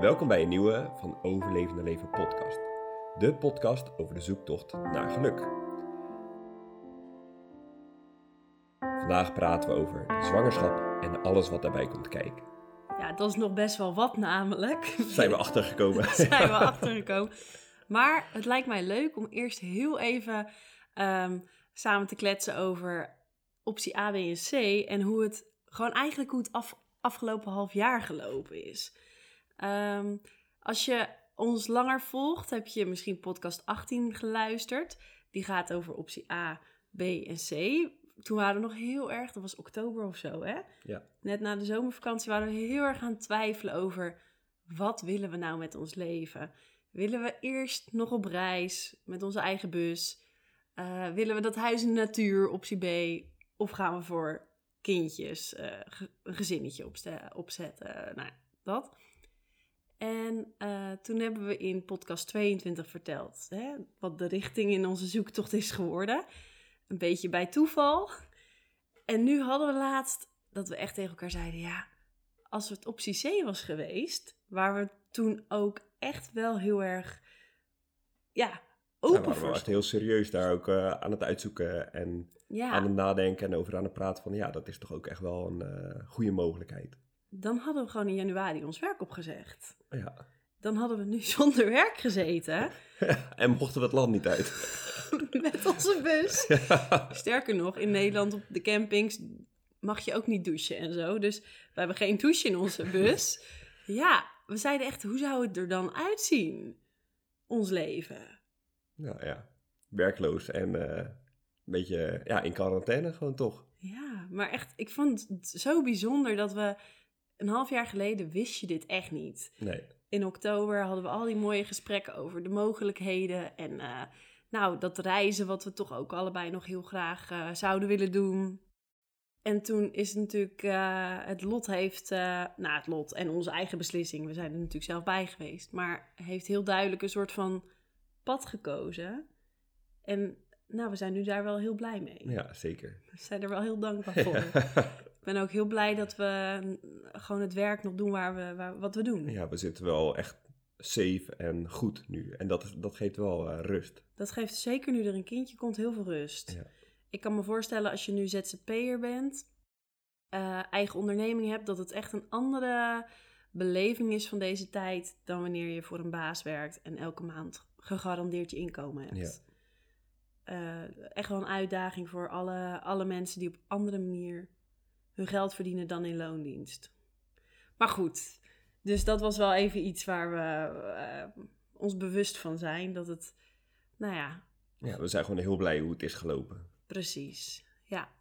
Welkom bij een nieuwe van Overlevende Leven podcast. De podcast over de zoektocht naar geluk. Vandaag praten we over zwangerschap en alles wat daarbij komt kijken. Ja, dat is nog best wel wat namelijk. Zijn we achtergekomen. Zijn we achtergekomen. Maar het lijkt mij leuk om eerst heel even ehm, samen te kletsen over optie A, B en C. En hoe het gewoon eigenlijk hoe het af, afgelopen half jaar gelopen is. Ehm, als je ons langer volgt, heb je misschien podcast 18 geluisterd. Die gaat over optie A, B en C. Toen waren we nog heel erg, dat was oktober of zo, hè? Ja. Net na de zomervakantie waren we heel erg aan het twijfelen over wat willen we nou met ons leven? Willen we eerst nog op reis met onze eigen bus? Uh, willen we dat huis in de natuur, optie B? Of gaan we voor kindjes, uh, een gezinnetje opzetten? Nou, dat. En uh, toen hebben we in podcast 22 verteld hè, wat de richting in onze zoektocht is geworden. Een beetje bij toeval. En nu hadden we laatst dat we echt tegen elkaar zeiden: ja, als het optie C was geweest, waar we toen ook echt wel heel erg ja, open ja, we waren echt heel serieus daar ook uh, aan het uitzoeken en ja. aan het nadenken en over aan het praten van ja, dat is toch ook echt wel een uh, goede mogelijkheid. Dan hadden we gewoon in januari ons werk opgezegd. Ja. Dan hadden we nu zonder werk gezeten. en mochten we het land niet uit. Met onze bus. Sterker nog, in Nederland op de campings mag je ook niet douchen en zo. Dus we hebben geen douche in onze bus. Ja, we zeiden echt, hoe zou het er dan uitzien? Ons leven. Nou ja, werkloos en uh, een beetje ja, in quarantaine gewoon toch. Ja, maar echt, ik vond het zo bijzonder dat we een half jaar geleden wist je dit echt niet. Nee. In oktober hadden we al die mooie gesprekken over de mogelijkheden en uh, nou, dat reizen wat we toch ook allebei nog heel graag uh, zouden willen doen. En toen is het natuurlijk, uh, het lot heeft, nou het lot en onze eigen beslissing, we zijn er natuurlijk zelf bij geweest, maar heeft heel duidelijk een soort van pad gekozen. En nou, we zijn nu daar wel heel blij mee. Ja, zeker. We zijn er wel heel dankbaar voor. ik ben ook heel blij dat we gewoon het werk nog doen waar we, waar, wat we doen. Ja, we zitten wel echt safe en goed nu. En dat, dat geeft wel uh, rust. Dat geeft zeker nu er een kindje komt heel veel rust. Ja. Ik kan me voorstellen als je nu ZZP'er bent, uh, eigen onderneming hebt, dat het echt een andere beleving is van deze tijd dan wanneer je voor een baas werkt en elke maand gegarandeerd je inkomen hebt. Ja. Uh, echt wel een uitdaging voor alle, alle mensen die op andere manier hun geld verdienen dan in loondienst. Maar goed, dus dat was wel even iets waar we uh, ons bewust van zijn. Dat het, nou ja. Ja, we zijn gewoon heel blij hoe het is gelopen. Precies, ja.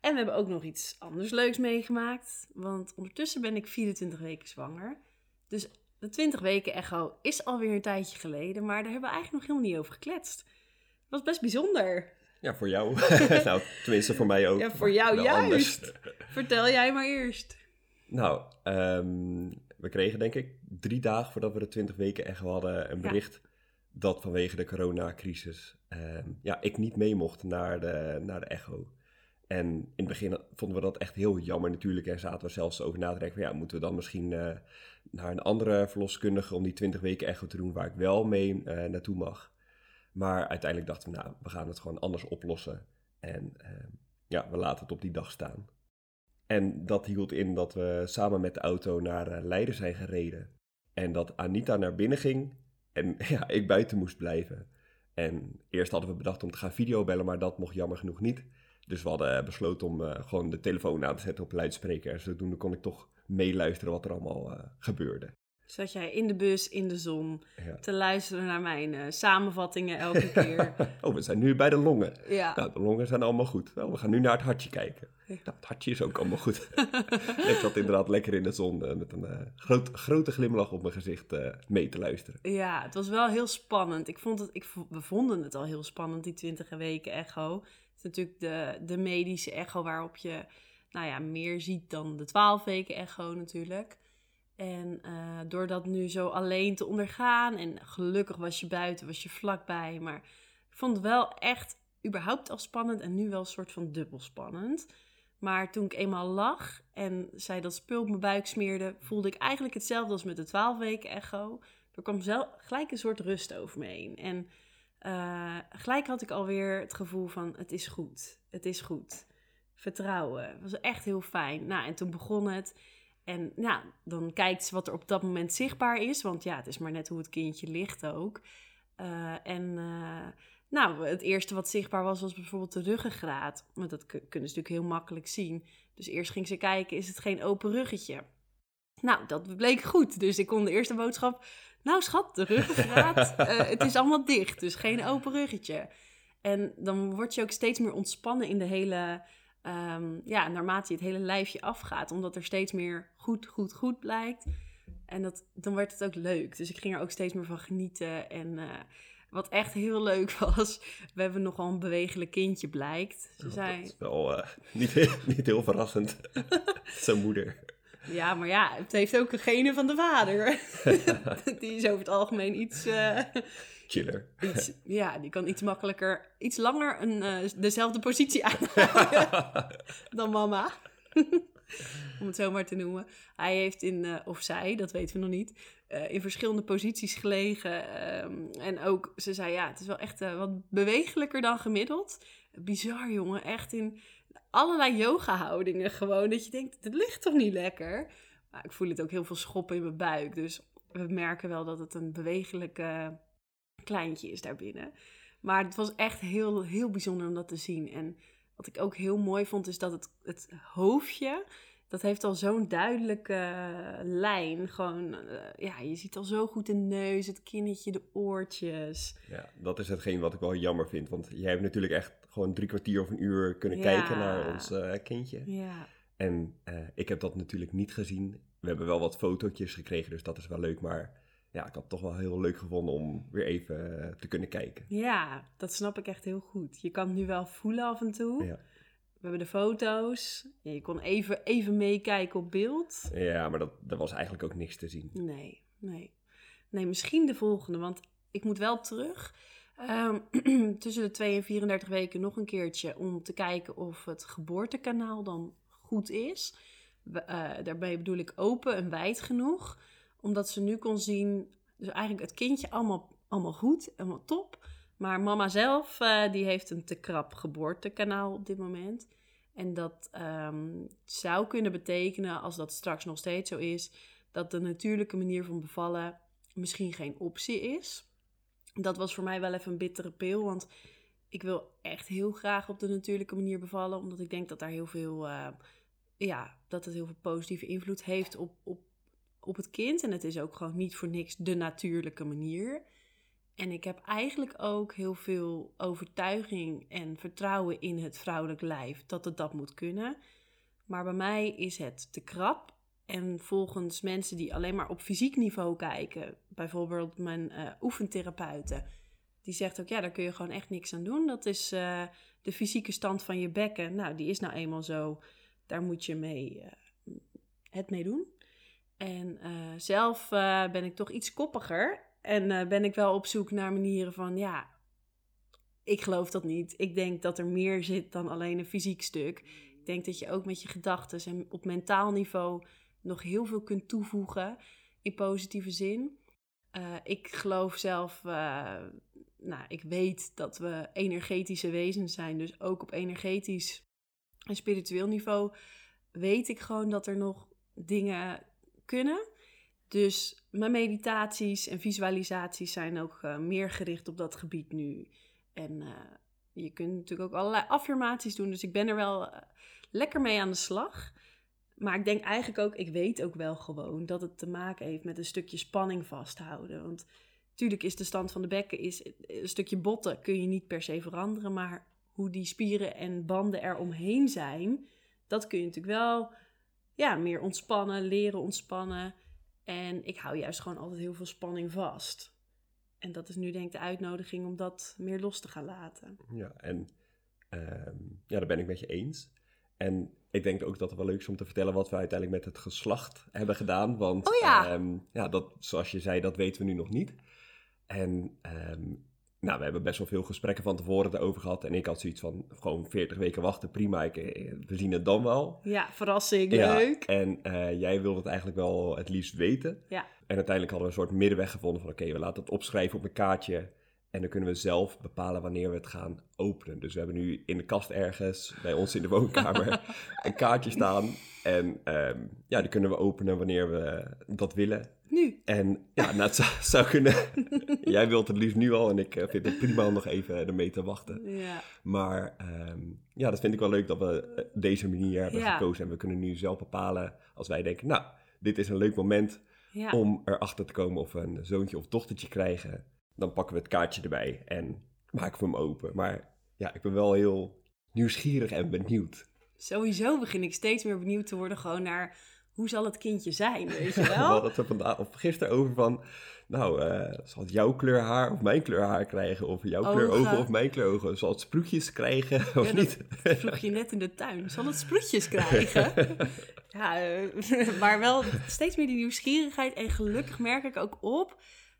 En we hebben ook nog iets anders leuks meegemaakt. Want ondertussen ben ik 24 weken zwanger. Dus de 20 weken echo is alweer een tijdje geleden. Maar daar hebben we eigenlijk nog helemaal niet over gekletst. Het was best bijzonder. Ja, voor jou. nou, tenminste voor mij ook. Ja, voor jou Wel juist. Vertel jij maar eerst. Nou, um, we kregen denk ik drie dagen voordat we de 20 weken echt hadden een bericht ja. dat vanwege de coronacrisis um, ja, ik niet mee mocht naar de, naar de echo. En in het begin vonden we dat echt heel jammer natuurlijk. En zaten we zelfs over na te denken van ja, moeten we dan misschien uh, naar een andere verloskundige om die 20 weken echo te doen waar ik wel mee uh, naartoe mag. Maar uiteindelijk dachten we, nou, we gaan het gewoon anders oplossen. En uh, ja, we laten het op die dag staan. En dat hield in dat we samen met de auto naar uh, Leiden zijn gereden. En dat Anita naar binnen ging en ja, ik buiten moest blijven. En eerst hadden we bedacht om te gaan videobellen, maar dat mocht jammer genoeg niet. Dus we hadden besloten om uh, gewoon de telefoon aan te zetten op luidspreker. En zodoende kon ik toch meeluisteren wat er allemaal gebeurde. Zat jij in de bus, in de zon, Ja. te luisteren naar mijn uh, samenvattingen elke keer. oh, we zijn nu bij de longen. Ja. Nou, de longen zijn allemaal goed. Nou, we gaan nu naar het hartje kijken. Nou, het hartje is ook allemaal goed. ik zat inderdaad lekker in de zon uh, met een uh, groot, grote glimlach op mijn gezicht mee te luisteren. Ja, het was wel heel spannend. Ik vond het, ik, we vonden het al heel spannend, die 20 weken echo. Het is natuurlijk de, de medische echo waarop je nou ja, meer ziet dan de 12 weken echo natuurlijk. En uh, door dat nu zo alleen te ondergaan, en gelukkig was je buiten, was je vlakbij, maar ik vond het wel echt überhaupt al spannend en nu wel een soort van dubbel spannend. Maar toen ik eenmaal lag en zij dat spul op mijn buik smeerde, voelde ik eigenlijk hetzelfde als met de 12 weken echo. Er kwam zelf, gelijk een soort rust over me heen. En uh, gelijk had ik alweer het gevoel van het is goed, het is goed. Vertrouwen. Was echt heel fijn. Nou, en toen begon het. En nou, dan kijkt ze wat er op dat moment zichtbaar is. Want ja, het is maar net hoe het kindje ligt ook. Uh, en uh, nou, het eerste wat zichtbaar was, was bijvoorbeeld de ruggengraat. Want dat kunnen ze natuurlijk heel makkelijk zien. Dus eerst ging ze kijken, is het geen open ruggetje? Nou, dat bleek goed. Dus ik kon de eerste boodschap... Nou schat, de ruggengraat, uh, het is allemaal dicht. Dus geen open ruggetje. En dan word je ook steeds meer ontspannen in de hele... Um, ja, naarmate je het hele lijfje afgaat. Omdat er steeds meer goed, goed, goed blijkt. En dat, dan werd het ook leuk. Dus ik ging er ook steeds meer van genieten. En uh, wat echt heel leuk was, we hebben nogal een bewegelijk kindje blijkt. Ze Oh, zei, Dat is wel eh, niet, heel, niet heel verrassend. Zijn moeder. ja, maar ja, het heeft ook een gene van de vader. die is over het algemeen iets, eh, Chiller. iets, ja, die kan iets makkelijker, iets langer een, eh, dezelfde positie aanhouden dan mama. Om het zo maar te noemen. Hij heeft in, eh, of zij, dat weten we nog niet, eh, in verschillende posities gelegen. ehm, en ook, ze zei ja, het is wel echt wat bewegelijker dan gemiddeld. Bizar jongen, echt in allerlei yoga-houdingen gewoon. Dat je denkt, het ligt toch niet lekker? Maar ik voel het ook heel veel schoppen in mijn buik. Dus we merken wel dat het een bewegelijke kleintje is daarbinnen. Maar het was echt heel, heel bijzonder om dat te zien. En wat ik ook heel mooi vond, is dat het, het hoofdje, dat heeft al zo'n duidelijke eh, lijn. Gewoon, eh, ja, je ziet al zo goed de neus, het kinnetje, de oortjes. Ja, dat is hetgeen wat ik wel jammer vind. Want jij hebt natuurlijk echt gewoon drie kwartier of een uur kunnen Ja. kijken naar ons eh, kindje. Ja, En ik heb dat natuurlijk niet gezien. We hebben wel wat fotootjes gekregen, dus dat is wel leuk. Maar ja, ik had het toch wel heel leuk gevonden om weer even eh, te kunnen kijken. ja, dat snap ik echt heel goed. Je kan het nu wel voelen af en toe. Ja. We hebben de foto's. Je kon even, even meekijken op beeld. Ja, maar dat, er was eigenlijk ook niks te zien. Nee, nee. Nee, misschien de volgende, want ik moet wel terug. Ehm, tussen de 2 en 34 weken nog een keertje om te kijken of het geboortekanaal dan goed is. We- eh, daarbij bedoel ik open en wijd genoeg, omdat ze nu kon zien, dus eigenlijk het kindje allemaal, allemaal goed, allemaal top. Maar mama zelf, eh, die heeft een te krap geboortekanaal op dit moment. En dat ehm, zou kunnen betekenen, als dat straks nog steeds zo is, dat de natuurlijke manier van bevallen misschien geen optie is. Dat was voor mij wel even een bittere pil, want ik wil echt heel graag op de natuurlijke manier bevallen, omdat ik denk dat daar heel veel, eh, ja, dat het heel veel positieve invloed heeft op, op, op het kind. En het is ook gewoon niet voor niks de natuurlijke manier. En ik heb eigenlijk ook heel veel overtuiging en vertrouwen in het vrouwelijk lijf dat het dat moet kunnen. Maar bij mij is het te krap. En volgens mensen die alleen maar op fysiek niveau kijken, bijvoorbeeld mijn eh, oefentherapeuten, die zegt ook, ja, daar kun je gewoon echt niks aan doen. Dat is eh, de fysieke stand van je bekken. Nou, die is nou eenmaal zo. Daar moet je mee, eh, het mee doen. En eh, zelf eh, ben ik toch iets koppiger. En eh, ben ik wel op zoek naar manieren van, ja, ik geloof dat niet. Ik denk dat er meer zit dan alleen een fysiek stuk. Ik denk dat je ook met je gedachten en op mentaal niveau nog heel veel kunt toevoegen in positieve zin. Ik geloof zelf, nou, ik weet dat we energetische wezens zijn. Dus ook op energetisch en spiritueel niveau weet ik gewoon dat er nog dingen kunnen. Dus mijn meditaties en visualisaties zijn ook eh, meer gericht op dat gebied nu. En eh, je kunt natuurlijk ook allerlei affirmaties doen. Dus ik ben er wel eh, lekker mee aan de slag. Maar ik denk eigenlijk ook, ik weet ook wel gewoon dat het te maken heeft met een stukje spanning vasthouden. Want natuurlijk is de stand van de bekken, is een stukje botten kun je niet per se veranderen. Maar hoe die spieren en banden er omheen zijn, dat kun je natuurlijk wel ja, meer ontspannen, leren ontspannen. En ik hou juist gewoon altijd heel veel spanning vast. En dat is nu denk ik de uitnodiging om dat meer los te gaan laten. Ja, en ehm, ja, daar ben ik met je eens. En ik denk ook dat het wel leuk is om te vertellen wat we uiteindelijk met het geslacht hebben gedaan. Want Oh ja. ehm, ja, dat, zoals je zei, dat weten we nu nog niet. En ehm, nou, we hebben best wel veel gesprekken van tevoren erover gehad. En ik had zoiets van, gewoon 40 weken wachten, prima. Ik, eh, we zien het dan wel. Ja, verrassing, Ja, leuk. En eh, jij wilde het eigenlijk wel het liefst weten. Ja. En uiteindelijk hadden we een soort middenweg gevonden van... oké, we laten het opschrijven op een kaartje... en dan kunnen we zelf bepalen wanneer we het gaan openen. Dus we hebben nu in de kast ergens, bij ons in de woonkamer... een kaartje staan. En ehm, ja, die kunnen we openen wanneer we dat willen. Nu. En ja, nou, het zou, zou kunnen... jij wilt het liefst nu al... en ik eh, vind het prima om nog even ermee te wachten. Ja. Maar ehm, ja, dat vind ik wel leuk dat we eh, deze manier hebben Ja. gekozen. En we kunnen nu zelf bepalen als wij denken, nou, dit is een leuk moment Ja. om erachter te komen of we een zoontje of dochtertje krijgen. Dan pakken we het kaartje erbij en maken we hem open. Maar ja, ik ben wel heel nieuwsgierig en benieuwd. Sowieso begin ik steeds meer benieuwd te worden gewoon naar hoe zal het kindje zijn, weet je We wel? hadden het er vandaag of gisteren over van, nou, eh, zal het jouw kleur haar of mijn kleur haar krijgen? Of jouw kleur Ogen. of mijn kleur ogen? Zal het sproetjes krijgen of Ja, niet? Dat vroeg je net in de tuin. Zal het sproetjes krijgen? ja, eh, maar wel steeds meer die nieuwsgierigheid. En gelukkig merk ik ook op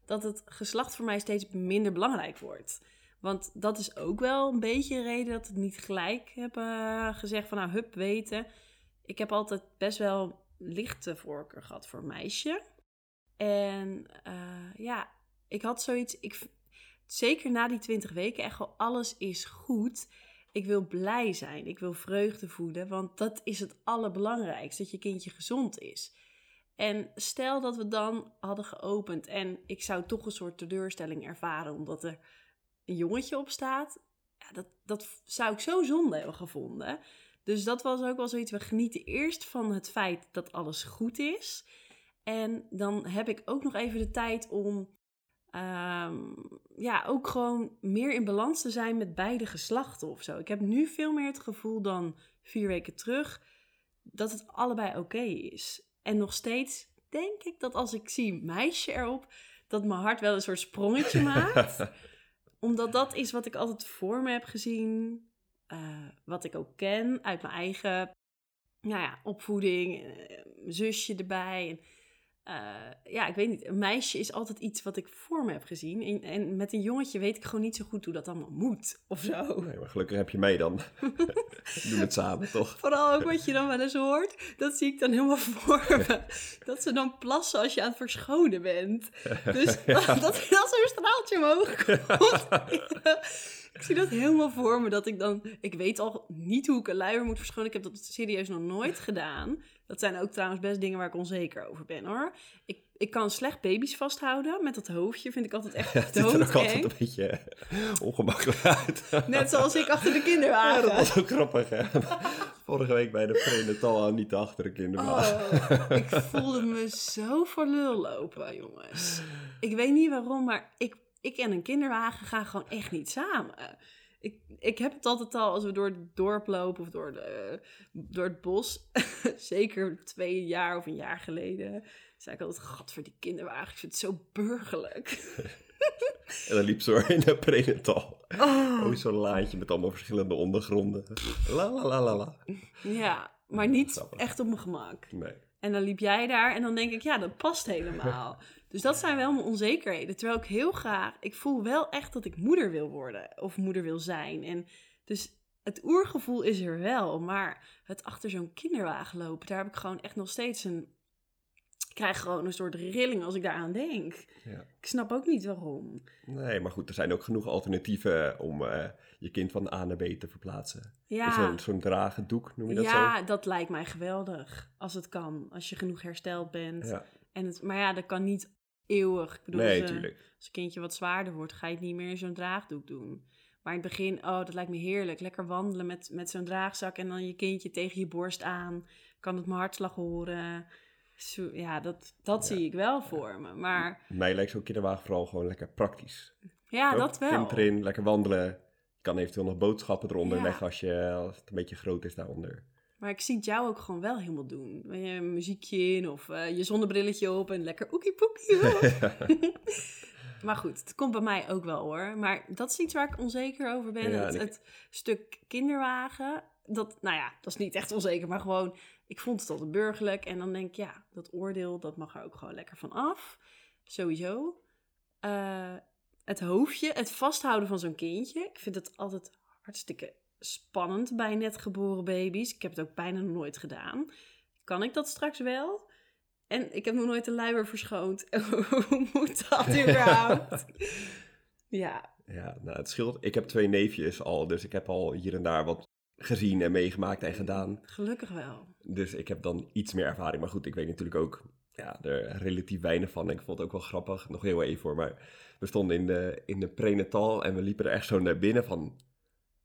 dat het geslacht voor mij steeds minder belangrijk wordt. Want dat is ook wel een beetje een reden dat het niet gelijk heb gezegd van nou, hup, weten. Ik heb altijd best wel lichte voorkeur gehad voor meisje. En eh, ja, ik had zoiets, ik, zeker na die 20 weken, echt wel alles is goed. Ik wil blij zijn, ik wil vreugde voeden, want dat is het allerbelangrijkste, dat je kindje gezond is. En stel dat we dan hadden geopend en ik zou toch een soort teleurstelling ervaren omdat er een jongetje op staat. Ja, dat, dat zou ik zo zonde hebben gevonden. Dus dat was ook wel zoiets. We genieten eerst van het feit dat alles goed is. En dan heb ik ook nog even de tijd om ehm, ja, ook gewoon meer in balans te zijn met beide geslachten of zo. Ik heb nu veel meer het gevoel dan vier weken terug dat het allebei oké is. En nog steeds denk ik dat als ik zie meisje erop, dat mijn hart wel een soort sprongetje maakt. Omdat dat is wat ik altijd voor me heb gezien. Eh, wat ik ook ken uit mijn eigen nou ja, opvoeding. eh, mijn zusje erbij. En, eh, ja, ik weet niet. Een meisje is altijd iets wat ik voor me heb gezien. En, en met een jongetje weet ik gewoon niet zo goed hoe dat allemaal moet. Of zo. Nee, maar gelukkig heb je mij dan. We doen het samen, toch? Vooral ook wat je dan wel eens hoort. Dat zie ik dan helemaal voor me. Dat ze dan plassen als je aan het verschonen bent. Dus dat, dat dan zo'n straaltje omhoog komt. Ik zie dat helemaal voor me. Dat ik dan... Ik weet al niet hoe ik een luier moet verschonen. Ik heb dat serieus nog nooit gedaan. Dat zijn ook trouwens best dingen waar ik onzeker over ben, hoor. Ik, ik kan slecht baby's vasthouden. Met dat hoofdje vind ik altijd echt Het ziet er ook altijd een beetje eh, ongemakkelijk uit. Net zoals ik achter de Ja, kinderwagen. dat was ook grappig, hè? Vorige week bij de prenatal niet achter de kinderwagen. Oh, ik voelde me zo voor lul lopen, jongens. Ik weet niet waarom, maar ik, ik en een kinderwagen gaan gewoon echt niet samen. Ik, ik heb het altijd al als we door het dorp lopen of door, de, door het bos. Zeker twee jaar of een jaar geleden. zei ik altijd, god voor die kinderwagen, ik vind het zo burgerlijk. En dan liep ze door in de prenatal. Oh, Oh, zo'n laadje met allemaal verschillende ondergronden. La la la la la. ja, maar niet echt op mijn gemak. Nee. En dan liep jij daar en dan denk ik, ja, dat past helemaal. Dus dat zijn wel mijn onzekerheden. Terwijl ik heel graag, ik voel wel echt dat ik moeder wil worden of moeder wil zijn. En dus het oergevoel is er wel, maar het achter zo'n kinderwagen lopen, daar heb ik gewoon echt nog steeds een. Ik krijg gewoon een soort rilling als ik daaraan denk. Ja. Ik snap ook niet waarom. nee, maar goed, er zijn ook genoeg alternatieven om eh, je kind van A naar B te verplaatsen. Ja, Zo'n dragen doek, noem je dat ja dat lijkt mij geweldig. Als het kan, als je genoeg hersteld bent. zo? Ja. En het, maar ja, dat kan niet eeuwig. Ik bedoel, Nee, als, eh. Als een kindje wat zwaarder wordt, ga je het niet meer in zo'n draagdoek doen. Maar in het begin, oh, dat lijkt me heerlijk. Lekker wandelen met, met zo'n draagzak en dan je kindje tegen je borst aan. Kan het mijn hartslag horen. Zo, ja, dat, dat Ja. zie ik wel voor me. Maar Mij lijkt zo'n kinderwagen vooral gewoon lekker praktisch. ja, Ook dat wel. Kind erin, lekker wandelen. Je kan eventueel nog boodschappen eronder Ja. leggen als, je, als het een beetje groot is daaronder. Maar ik zie het jou ook gewoon wel helemaal doen. Met je muziekje in of eh, je zonnebrilletje op en lekker oekie poekie. maar goed, het komt bij mij ook wel hoor. Maar dat is iets waar ik onzeker over ben. Ja, het, en ik- het stuk kinderwagen, dat, nou ja, dat is niet echt onzeker, maar gewoon, ik vond het altijd burgerlijk. En dan denk ik, ja, dat oordeel, dat mag er ook gewoon lekker van af. Sowieso. Eh, het hoofdje, het vasthouden van zo'n kindje. Ik vind het altijd hartstikke spannend bij net geboren baby's. Ik heb het ook bijna nooit gedaan. Kan ik dat straks wel? En ik heb nog nooit een luier verschoond. Hoe moet dat überhaupt? ja. Ja, nou, het scheelt. Ik heb twee neefjes al, dus ik heb al hier en daar wat gezien en meegemaakt en gedaan. Gelukkig wel. Dus ik heb dan iets meer ervaring. Maar goed, ik weet natuurlijk ook ja, er relatief weinig van. Ik vond het ook wel grappig, nog heel even voor. Maar we stonden in de, in de prenatal en we liepen er echt zo naar binnen van...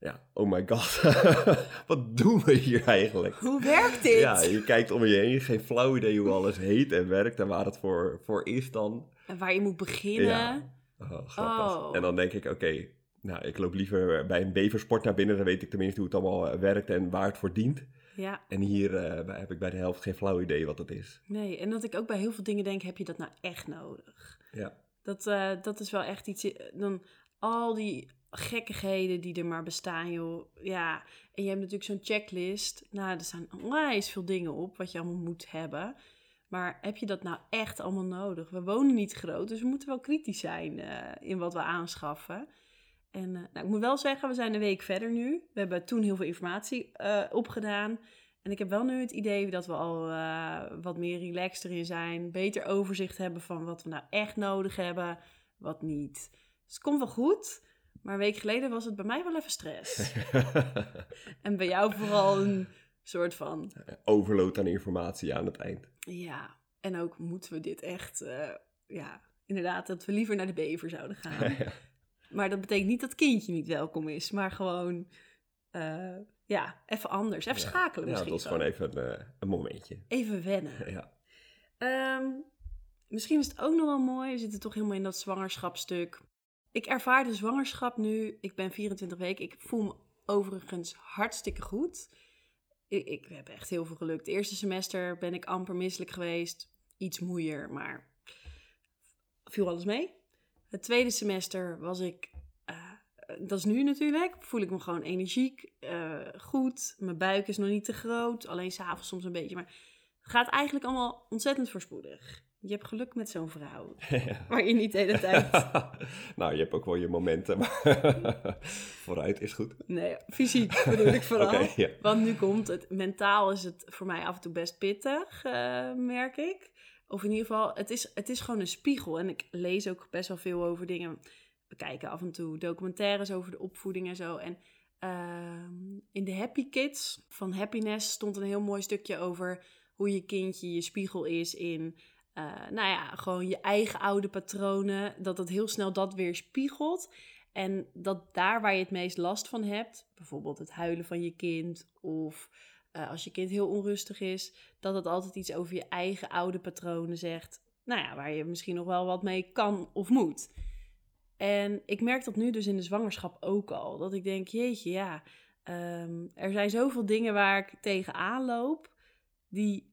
Ja, oh my god, wat doen we hier eigenlijk? Hoe werkt dit? Ja, je kijkt om je heen, geen flauw idee hoe alles heet en werkt en waar het voor, voor is dan. En waar je moet beginnen. Ja, oh, grappig. Oh. En dan denk ik, oké, nou, ik loop liever bij een beversport naar binnen. Dan weet ik tenminste hoe het allemaal eh, werkt en waar het voor dient. Ja, En hier eh, heb ik bij de helft geen flauw idee wat het is. nee. En dat ik ook bij heel veel dingen denk, heb je dat nou echt nodig? Ja, Dat, eh, dat is wel echt iets. Dan al die gekkigheden die er maar bestaan, joh. Ja, en je hebt natuurlijk zo'n checklist. Nou, er staan onwijs veel dingen op wat je allemaal moet hebben. Maar heb je dat nou echt allemaal nodig? We wonen niet groot, dus we moeten wel kritisch zijn eh, in wat we aanschaffen. En eh, nou, ik moet wel zeggen, we zijn een week verder nu. We hebben toen heel veel informatie eh, opgedaan. En ik heb wel nu het idee dat we al wat meer relaxed erin zijn. Beter overzicht hebben van wat we nou echt nodig hebben, wat niet. Dus het komt wel goed. Maar een week geleden was het bij mij wel even stress. en bij jou vooral een soort van, overload aan informatie aan het eind. ja. En ook moeten we dit echt, eh, ja, inderdaad, dat we liever naar de bever zouden gaan. Maar dat betekent niet dat kindje niet welkom is, maar gewoon, eh, ja, even anders. Even Ja. schakelen Ja, misschien. dat is gewoon even een, eh, een momentje. Even wennen. Ja. Ehm, misschien is het ook nog wel mooi. We zitten toch helemaal in dat zwangerschapstuk. Ik ervaar de zwangerschap nu. Ik ben 24 weken. Ik voel me overigens hartstikke goed. Ik, ik heb echt heel veel geluk. Het eerste semester ben ik amper misselijk geweest. Iets moeier, maar viel alles mee. Het tweede semester was ik, eh, dat is nu natuurlijk, voel ik me gewoon energiek, eh, goed. Mijn buik is nog niet te groot, alleen s'avonds soms een beetje. Maar het gaat eigenlijk allemaal ontzettend voorspoedig. Je hebt geluk met zo'n vrouw, waar je niet de hele tijd... nou, je hebt ook wel je momenten, maar vooruit is goed. Nee, fysiek bedoel ik vooral. Ja. Want nu komt het, mentaal is het voor mij af en toe best pittig, eh, merk ik. Of in ieder geval, het is, het is gewoon een spiegel. En ik lees ook best wel veel over dingen. We kijken af en toe documentaires over de opvoeding en zo. En ehm, in de Happy Kids van Happiness stond een heel mooi stukje over hoe je kindje je spiegel is in, eh, nou ja, gewoon je eigen oude patronen. Dat dat heel snel dat weer spiegelt. En dat daar waar je het meest last van hebt, bijvoorbeeld het huilen van je kind of eh, als je kind heel onrustig is, dat het altijd iets over je eigen oude patronen zegt. Nou ja, waar je misschien nog wel wat mee kan of moet. En ik merk dat nu dus in de zwangerschap ook al. Dat ik denk, jeetje, ja, ehm, er zijn zoveel dingen waar ik tegenaan loop, die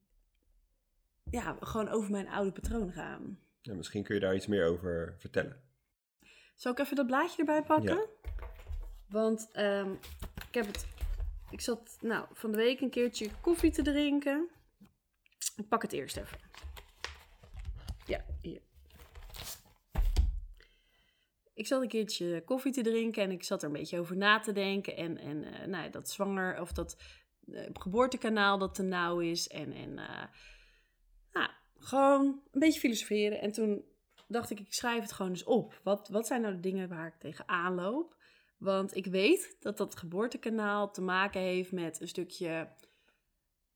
ja, gewoon over mijn oude patronen gaan. Ja, misschien kun je daar iets meer over vertellen. Zal ik even dat blaadje erbij pakken? Ja. Want ehm, ik heb het. Ik zat nou, van de week een keertje koffie te drinken. Ik pak het eerst even. Ja, hier. Ik zat een keertje koffie te drinken en ik zat er een beetje over na te denken. En, en nou, ja, dat zwanger of dat eh, geboortekanaal dat te nauw is. En, en eh, gewoon een beetje filosoferen. En toen dacht ik, ik schrijf het gewoon eens op. Wat, wat zijn nou de dingen waar ik tegenaan loop? Want ik weet dat dat geboortekanaal te maken heeft met een stukje...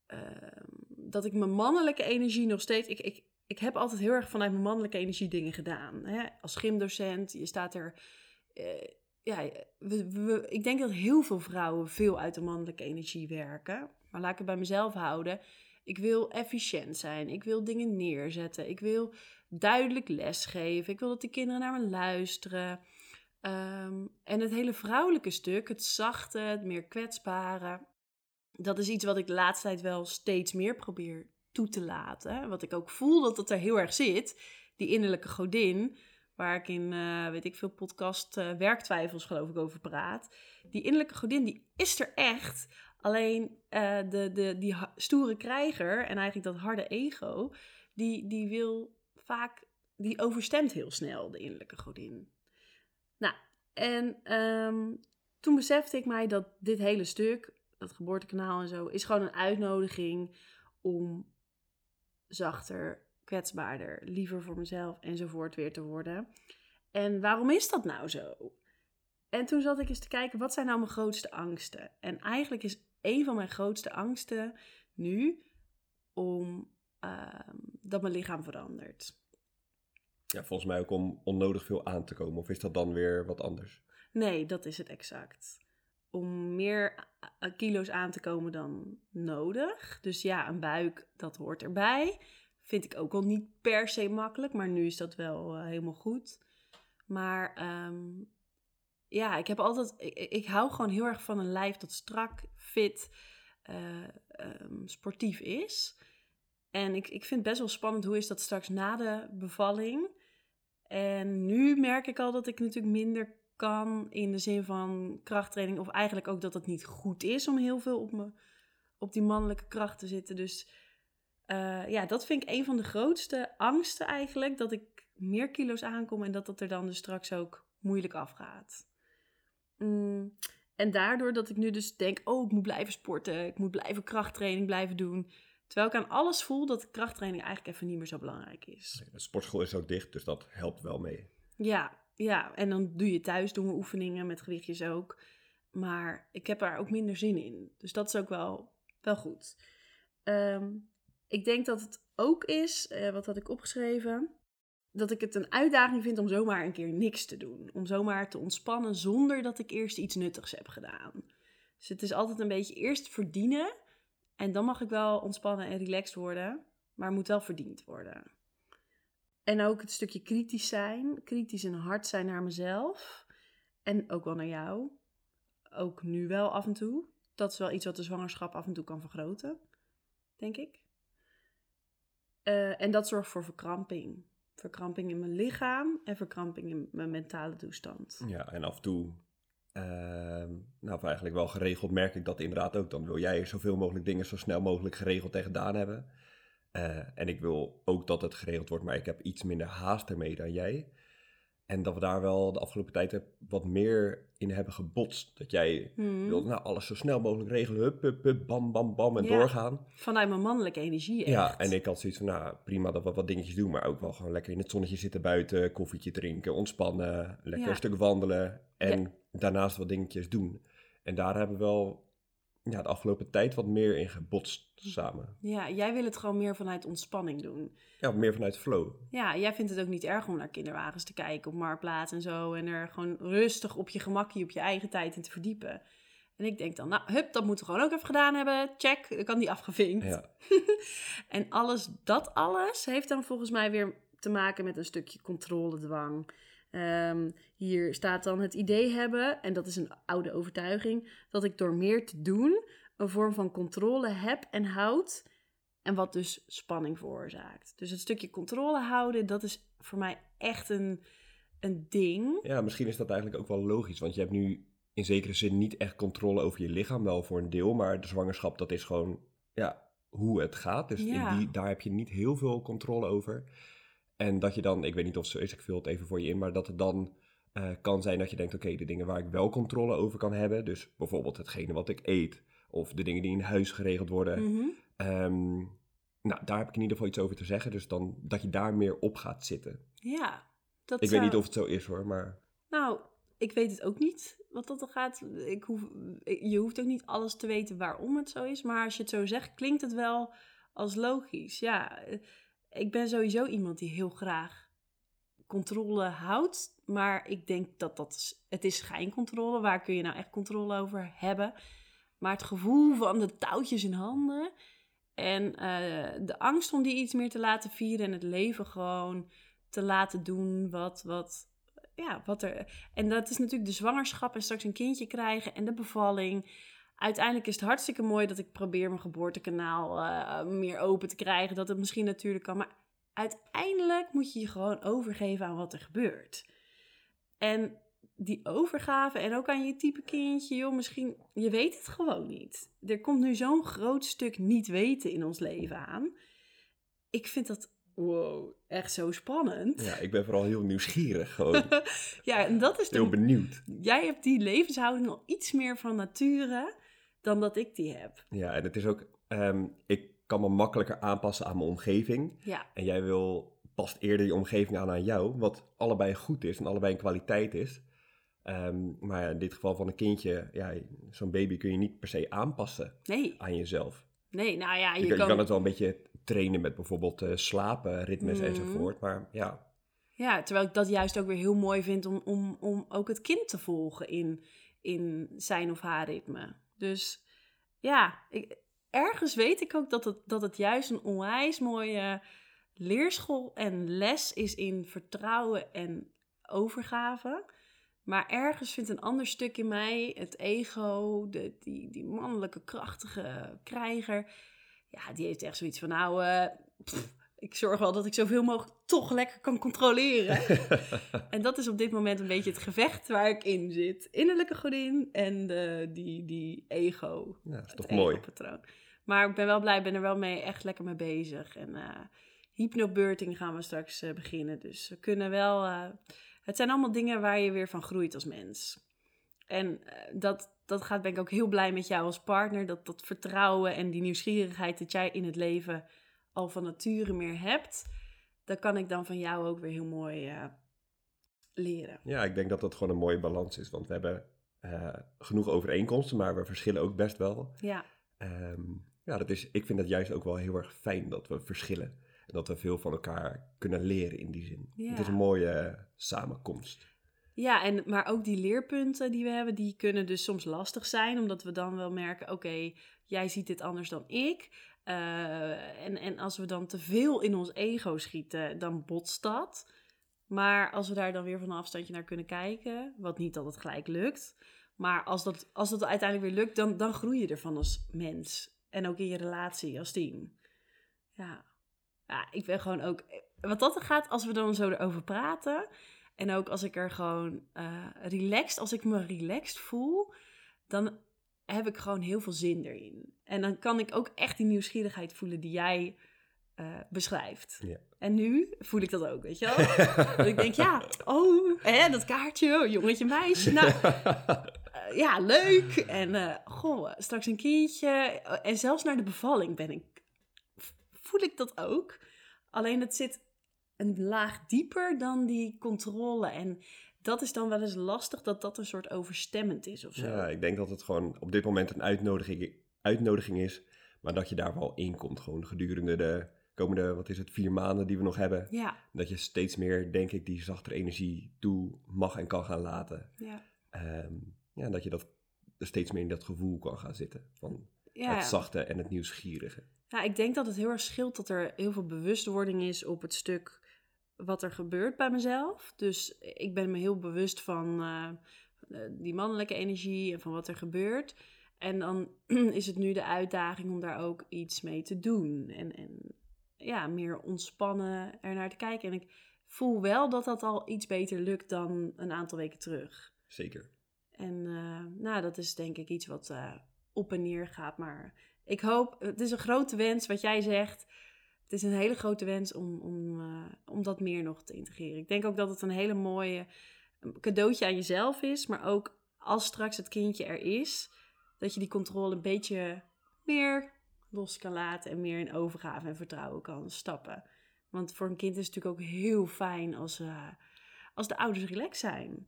ehm, dat ik mijn mannelijke energie nog steeds... Ik, ik, ik heb altijd heel erg vanuit mijn mannelijke energie dingen gedaan. Hè? Als gymdocent, je staat er... eh, ja, we, we- ik denk dat heel veel vrouwen veel uit de mannelijke energie werken. Maar laat ik het bij mezelf houden. Ik wil efficiënt zijn. Ik wil dingen neerzetten. Ik wil duidelijk lesgeven. Ik wil dat de kinderen naar me luisteren. Ehm, en het hele vrouwelijke stuk, het zachte, het meer kwetsbare, dat is iets wat ik de laatste tijd wel steeds meer probeer toe te laten. Wat ik ook voel dat het er heel erg zit. Die innerlijke godin, waar ik in, eh, weet ik veel, podcast eh, werktwijfels geloof ik over praat. Die innerlijke godin, die is er echt. Alleen eh, de, de, die stoere krijger en eigenlijk dat harde ego, die, die wil vaak, die overstemt heel snel de innerlijke godin. Nou, en ehm, toen besefte ik mij dat dit hele stuk, dat geboortekanaal en zo, is gewoon een uitnodiging om zachter, kwetsbaarder, liever voor mezelf enzovoort weer te worden. En waarom is dat nou zo? En toen zat ik eens te kijken, wat zijn nou mijn grootste angsten? En eigenlijk is een van mijn grootste angsten nu om ehm, dat mijn lichaam verandert. Ja, volgens mij ook om onnodig veel aan te komen. Of is dat dan weer wat anders? Nee, dat is het exact. Om meer eh, kilo's aan te komen dan nodig. Dus ja, een buik, dat hoort erbij. Vind ik ook al niet per se makkelijk, maar nu is dat wel eh, helemaal goed. Maar ehm, ja, ik heb altijd. Ik, hou gewoon heel erg van een lijf dat strak, fit, eh, ehm, sportief is. En ik, ik vind best wel spannend hoe is dat straks na de bevalling. En nu merk ik al dat ik natuurlijk minder kan in de zin van krachttraining. Of eigenlijk ook dat het niet goed is om heel veel op, me, op die mannelijke kracht te zitten. Dus uh, ja, dat vind ik een van de grootste angsten eigenlijk. Dat ik meer kilo's aankom en dat dat er dan dus straks ook moeilijk afgaat. Mm, en daardoor dat ik nu dus denk, oh, ik moet blijven sporten. Ik moet blijven krachttraining blijven doen. Terwijl ik aan alles voel dat krachttraining eigenlijk even niet meer zo belangrijk is. de sportschool is ook dicht, dus dat helpt wel mee. Ja, ja, en dan doe je thuis doen we oefeningen met gewichtjes ook. Maar ik heb daar ook minder zin in. Dus dat is ook wel, wel goed. Um, ik denk dat het ook is, uh, wat had ik opgeschreven? Dat ik het een uitdaging vind om zomaar een keer niks te doen. Om zomaar te ontspannen zonder dat ik eerst iets nuttigs heb gedaan. Dus het is altijd een beetje eerst verdienen. En dan mag ik wel ontspannen en relaxed worden. Maar moet wel verdiend worden. En ook het stukje kritisch zijn. Kritisch en hard zijn naar mezelf. En ook wel naar jou. Ook nu wel af en toe. Dat is wel iets wat de zwangerschap af en toe kan vergroten. Denk ik. Uh, en dat zorgt voor verkramping. Verkramping in mijn lichaam en verkramping in mijn mentale toestand. Ja, en af en toe, uh, nou eigenlijk wel geregeld merk ik dat inderdaad ook. Dan wil jij zoveel mogelijk dingen zo snel mogelijk geregeld en gedaan hebben. Uh, en ik wil ook dat het geregeld wordt, maar ik heb iets minder haast ermee dan jij. En dat we daar wel de afgelopen tijd wat meer in hebben gebotst. Dat jij hmm. wilde nou, alles zo snel mogelijk regelen. Hup, hup, hup, bam, bam, bam en doorgaan. Vanuit mijn mannelijke energie echt. Ja, en ik had zoiets van, nou prima dat we wat dingetjes doen. Maar ook wel gewoon lekker in het zonnetje zitten buiten. Koffietje drinken, ontspannen. Lekker een stuk wandelen. En daarnaast wat dingetjes doen. En daar hebben we wel ja, de afgelopen tijd wat meer in gebotst samen. Ja, jij wil het gewoon meer vanuit ontspanning doen. Ja, meer vanuit flow. Ja, jij vindt het ook niet erg om naar kinderwagens te kijken op Marktplaats en zo. En er gewoon rustig op je gemakje, op je eigen tijd in te verdiepen. En ik denk dan, nou, hup, dat moeten we gewoon ook even gedaan hebben. Check, dan kan die afgevinkt. Ja. en alles, dat alles heeft dan volgens mij weer te maken met een stukje controledwang. Um, hier staat dan het idee hebben, en dat is een oude overtuiging, dat ik door meer te doen een vorm van controle heb en houd. En wat dus spanning veroorzaakt. Dus het stukje controle houden, dat is voor mij echt een, een ding. Ja, misschien is dat eigenlijk ook wel logisch. Want je hebt nu in zekere zin niet echt controle over je lichaam, wel voor een deel. Maar de zwangerschap, dat is gewoon ja, hoe het gaat. Dus in die, daar heb je niet heel veel controle over. En dat je dan, ik weet niet of zo is, ik vul het even voor je in, maar dat het dan uh, kan zijn dat je denkt, oké, de dingen waar ik wel controle over kan hebben, dus bijvoorbeeld hetgene wat ik eet, of de dingen die in huis geregeld worden, mm nou, daar heb ik in ieder geval iets over te zeggen, dus dan dat je daar meer op gaat zitten. Ja, dat Ik weet niet of het zo is hoor, maar... Nou, ik weet het ook niet wat dat er gaat. Ik hoef, je hoeft ook niet alles te weten waarom het zo is, maar als je het zo zegt, klinkt het wel als logisch. Ja, ik ben sowieso iemand die heel graag controle houdt. Maar ik denk dat dat is, het is schijncontrole. Waar kun je nou echt controle over hebben? Maar het gevoel van de touwtjes in handen. En uh, de angst om die iets meer te laten vieren. En het leven gewoon te laten doen wat, wat, ja, wat er... En dat is natuurlijk de zwangerschap en straks een kindje krijgen en de bevalling uiteindelijk is het hartstikke mooi dat ik probeer mijn geboortekanaal uh, meer open te krijgen. Dat het misschien natuurlijk kan. Maar uiteindelijk moet je je gewoon overgeven aan wat er gebeurt. En die overgave en ook aan je type kindje, joh, misschien, je weet het gewoon niet. Er komt nu zo'n groot stuk niet weten in ons leven aan. Ik vind dat wow, echt zo spannend. Ja, ik ben vooral heel nieuwsgierig gewoon. ja, en dat is heel de, benieuwd. Jij hebt die levenshouding al iets meer van nature dan dat ik die heb. Ja, en het is ook, ehm, ik kan me makkelijker aanpassen aan mijn omgeving. Ja, En jij wil, past eerder je omgeving aan aan jou, wat allebei goed is en allebei een kwaliteit is. Ehm, maar in dit geval van een kindje, ja, zo'n baby kun je niet per se aanpassen nee, aan jezelf. nee, nou ja, Je, je, kan, je kan, kan het wel een beetje trainen met bijvoorbeeld eh, slapen, ritmes Mhm. enzovoort. Maar ja, Ja, terwijl ik dat juist ook weer heel mooi vind om, om, om ook het kind te volgen in, in zijn of haar ritme. Dus ja, ergens weet ik ook dat het, dat het juist een onwijs mooie leerschool en les is in vertrouwen en overgave. Maar ergens vindt een ander stuk in mij, het ego, de, die, die mannelijke krachtige krijger, ja, die heeft echt zoiets van, nou, pff, ik zorg wel dat ik zoveel mogelijk toch lekker kan controleren. en dat is op dit moment een beetje het gevecht waar ik in zit. Innerlijke godin en de, die, die ego. ja, dat is toch mooi. ego-patroon. Maar ik ben wel blij, ben er wel mee, echt lekker mee bezig. En eh hypnobirthing gaan we straks eh, beginnen. Dus we kunnen wel... eh, het zijn allemaal dingen waar je weer van groeit als mens. En dat, dat gaat, ben ik ook heel blij met jou als partner. Dat, dat vertrouwen en die nieuwsgierigheid dat jij in het leven al van nature meer hebt. Dat kan ik dan van jou ook weer heel mooi eh, leren. Ja, ik denk dat dat gewoon een mooie balans is. Want we hebben eh, genoeg overeenkomsten, maar we verschillen ook best wel. Ja, Ehm, ja, dat is, ik vind het juist ook wel heel erg fijn dat we verschillen. En dat we veel van elkaar kunnen leren in die zin. Ja. Het is een mooie samenkomst. Ja, en, maar ook die leerpunten die we hebben, die kunnen dus soms lastig zijn. Omdat we dan wel merken, oké, jij ziet dit anders dan ik. Eh, en, en als we dan te veel in ons ego schieten, dan botst dat. Maar als we daar dan weer van een afstandje naar kunnen kijken, wat niet altijd gelijk lukt. Maar als dat, als dat uiteindelijk weer lukt, dan, dan groei je ervan als mens. En ook in je relatie als team. Ja. ja, ik ben gewoon ook... Wat dat gaat, als we dan zo erover praten... En ook als ik er gewoon eh, relaxed, als ik me relaxed voel, dan heb ik gewoon heel veel zin erin. En dan kan ik ook echt die nieuwsgierigheid voelen die jij eh, beschrijft. Ja. En nu voel ik dat ook, weet je wel? dat ik denk, ja, oh, hè, dat kaartje, oh, jongetje, meisje, nou, eh, ja, leuk. En eh, goh, straks een kindje. En zelfs naar de bevalling ben ik, voel ik dat ook. Alleen het zit een laag dieper dan die controle. En dat is dan wel eens lastig dat dat een soort overstemmend is of zo. Ja, ik denk dat het gewoon op dit moment een uitnodiging, uitnodiging is. Maar dat je daar wel in komt. Gewoon gedurende de komende, wat is het, vier maanden die we nog hebben. Ja, Dat je steeds meer, denk ik, die zachtere energie toe mag en kan gaan laten. ja. Ehm, ja, dat je dat steeds meer in dat gevoel kan gaan zitten. Van Ja, het zachte en het nieuwsgierige. ja, ik denk dat het heel erg scheelt dat er heel veel bewustwording is op het stuk wat er gebeurt bij mezelf. Dus ik ben me heel bewust van eh, eh, die mannelijke energie en van wat er gebeurt. En dan is het nu de uitdaging om daar ook iets mee te doen. En, en ja, meer ontspannen ernaar te kijken. En ik voel wel dat dat al iets beter lukt dan een aantal weken terug. Zeker. En eh, nou, dat is denk ik iets wat op en neer gaat. Maar ik hoop, het is een grote wens wat jij zegt. Het is een hele grote wens om, om, eh, om dat meer nog te integreren. Ik denk ook dat het een hele mooie cadeautje aan jezelf is. Maar ook als straks het kindje er is, dat je die controle een beetje meer los kan laten. En meer in overgave en vertrouwen kan stappen. Want voor een kind is het natuurlijk ook heel fijn als, eh, als de ouders relaxed zijn.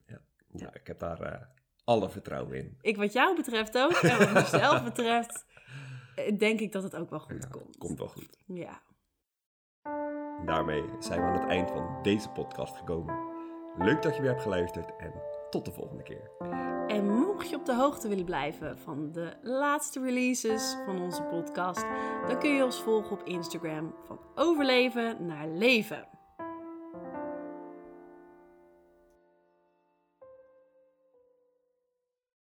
Ja, ik heb daar eh, alle vertrouwen in. Ik wat jou betreft ook, en wat mezelf betreft, eh, denk ik dat het ook wel goed Ja, komt. Komt wel goed. Ja. Daarmee zijn we aan het eind van deze podcast gekomen. Leuk dat je weer hebt geluisterd en tot de volgende keer. En mocht je op de hoogte willen blijven van de laatste releases van onze podcast, dan kun je ons volgen op Instagram van overleven naar leven.